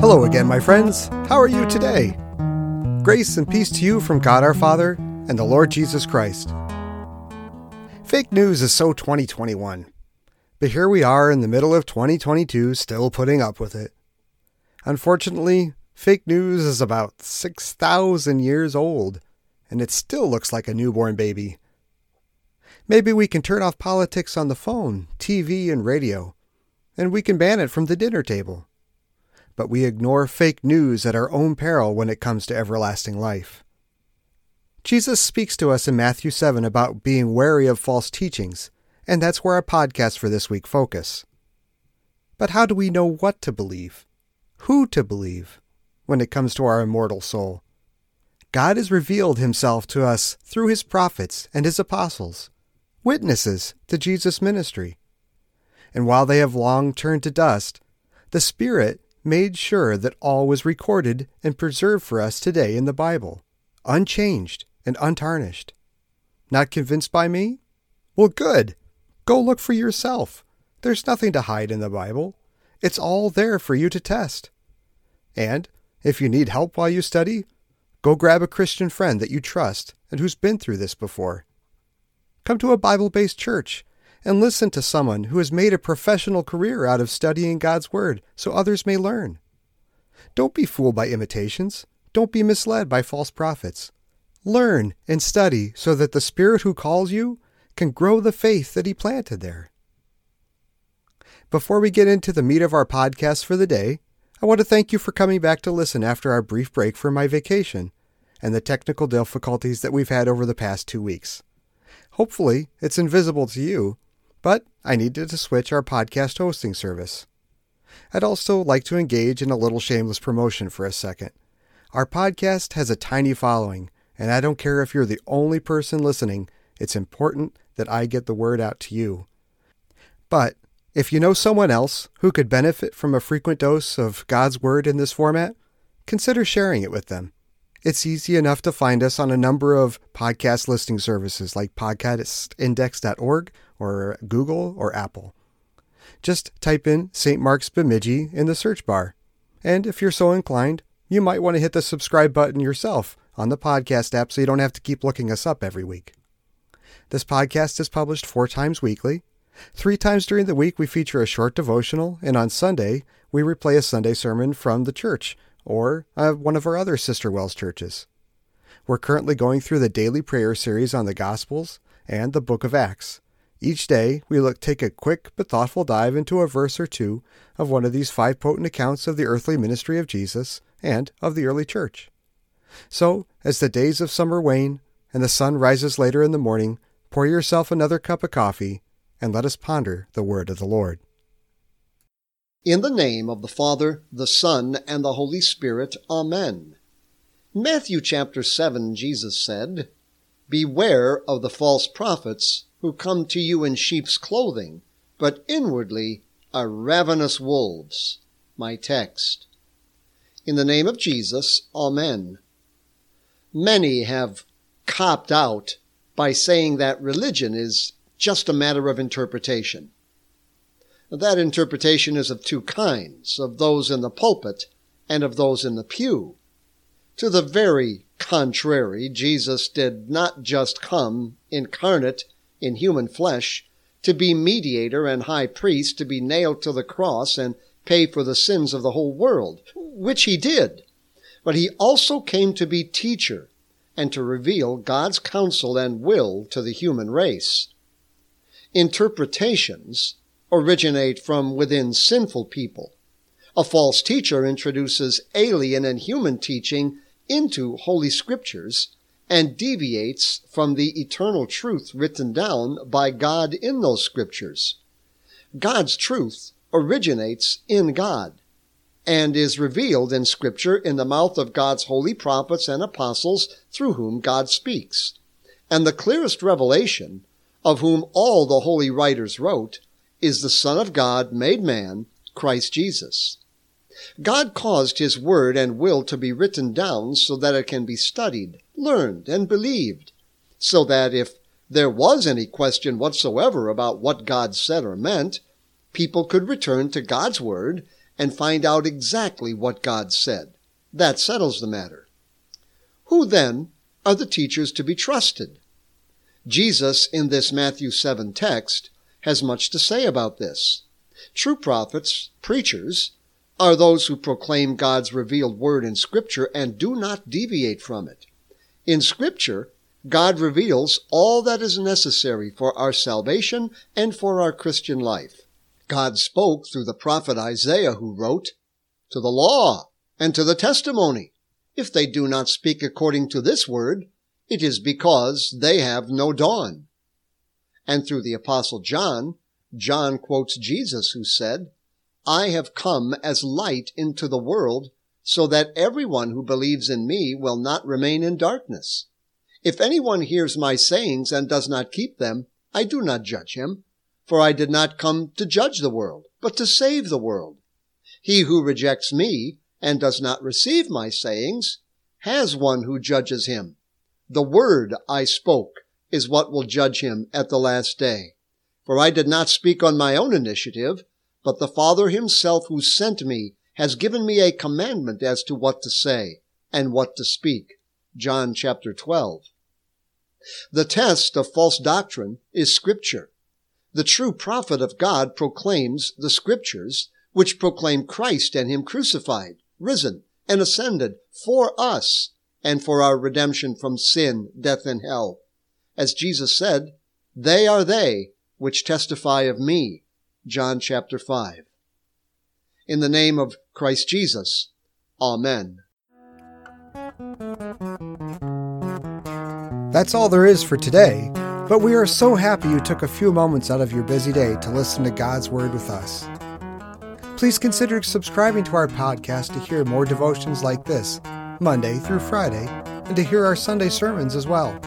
Hello again, my friends. How are you today? Grace and peace to you from God our Father and the Lord Jesus Christ. Fake news is so 2021, but here we are in the middle of 2022 still putting up with it. Unfortunately, fake news is about 6,000 years old, and it still looks like a newborn baby. Maybe we can turn off politics on the phone, TV, and radio, and we can ban it from the dinner table. But we ignore fake news at our own peril when it comes to everlasting life. Jesus speaks to us in Matthew 7 about being wary of false teachings, and that's where our podcast for this week focus. But how do we know what to believe? Who to believe when it comes to our immortal soul? God has revealed himself to us through his prophets and his apostles witnesses to Jesus' ministry. And while they have long turned to dust, the Spirit made sure that all was recorded and preserved for us today in the Bible, unchanged and untarnished. Not convinced by me? Well, good. Go look for yourself. There's nothing to hide in the Bible. It's all there for you to test. And if you need help while you study, go grab a Christian friend that you trust and who's been through this before. Come to a Bible based church and listen to someone who has made a professional career out of studying God's Word so others may learn. Don't be fooled by imitations. Don't be misled by false prophets. Learn and study so that the Spirit who calls you can grow the faith that He planted there. Before we get into the meat of our podcast for the day, I want to thank you for coming back to listen after our brief break for my vacation and the technical difficulties that we've had over the past two weeks. Hopefully, it's invisible to you, but I needed to switch our podcast hosting service. I'd also like to engage in a little shameless promotion for a second. Our podcast has a tiny following, and I don't care if you're the only person listening, it's important that I get the word out to you. But if you know someone else who could benefit from a frequent dose of God's Word in this format, consider sharing it with them. It's easy enough to find us on a number of podcast listing services like podcastindex.org or Google or Apple. Just type in St. Mark's Bemidji in the search bar. And if you're so inclined, you might want to hit the subscribe button yourself on the podcast app so you don't have to keep looking us up every week. This podcast is published four times weekly. Three times during the week, we feature a short devotional, and on Sunday, we replay a Sunday sermon from the church or uh, one of our other Sister WELS churches. We're currently going through the daily prayer series on the Gospels and the book of Acts. Each day, we look take a quick but thoughtful dive into a verse or two of one of these five potent accounts of the earthly ministry of Jesus and of the early church. So, as the days of summer wane and the sun rises later in the morning, pour yourself another cup of coffee and let us ponder the word of the Lord. In the name of the Father, the Son, and the Holy Spirit. Amen. Matthew chapter 7, Jesus said, Beware of the false prophets who come to you in sheep's clothing, but inwardly are ravenous wolves. My text. In the name of Jesus, Amen. Many have copped out by saying that religion is just a matter of interpretation. That interpretation is of two kinds, of those in the pulpit and of those in the pew. To the very contrary, Jesus did not just come incarnate in human flesh to be mediator and high priest, to be nailed to the cross and pay for the sins of the whole world, which he did. But he also came to be teacher and to reveal God's counsel and will to the human race. Interpretations originate from within sinful people. A false teacher introduces alien and human teaching into Holy Scriptures and deviates from the eternal truth written down by God in those Scriptures. God's truth originates in God and is revealed in Scripture in the mouth of God's holy prophets and apostles through whom God speaks. And the clearest revelation, of whom all the holy writers wrote, is the Son of God made man, Christ Jesus. God caused His Word and will to be written down so that it can be studied, learned, and believed, so that if there was any question whatsoever about what God said or meant, people could return to God's Word and find out exactly what God said. That settles the matter. Who then are the teachers to be trusted? Jesus, in this Matthew 7 text, has much to say about this. True prophets, preachers, are those who proclaim God's revealed word in Scripture and do not deviate from it. In Scripture, God reveals all that is necessary for our salvation and for our Christian life. God spoke through the prophet Isaiah who wrote, To the law and to the testimony. If they do not speak according to this word, it is because they have no dawn. And through the apostle John, John quotes Jesus who said, I have come as light into the world so that everyone who believes in me will not remain in darkness. If anyone hears my sayings and does not keep them, I do not judge him, for I did not come to judge the world, but to save the world. He who rejects me and does not receive my sayings has one who judges him. The word I spoke is what will judge him at the last day. For I did not speak on my own initiative, but the Father himself who sent me has given me a commandment as to what to say and what to speak. John chapter 12. The test of false doctrine is scripture. The true prophet of God proclaims the scriptures, which proclaim Christ and him crucified, risen, and ascended for us and for our redemption from sin, death, and hell. As Jesus said, they are they which testify of me. John chapter 5. In the name of Christ Jesus. Amen. That's all there is for today, but we are so happy you took a few moments out of your busy day to listen to God's Word with us. Please consider subscribing to our podcast to hear more devotions like this, Monday through Friday, and to hear our Sunday sermons as well.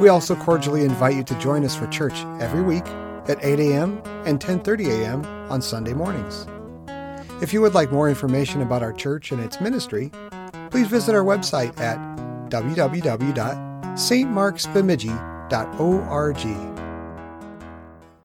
We also cordially invite you to join us for church every week at 8 a.m. and 10:30 a.m. on Sunday mornings. If you would like more information about our church and its ministry, please visit our website at www.stmarksbemidji.org.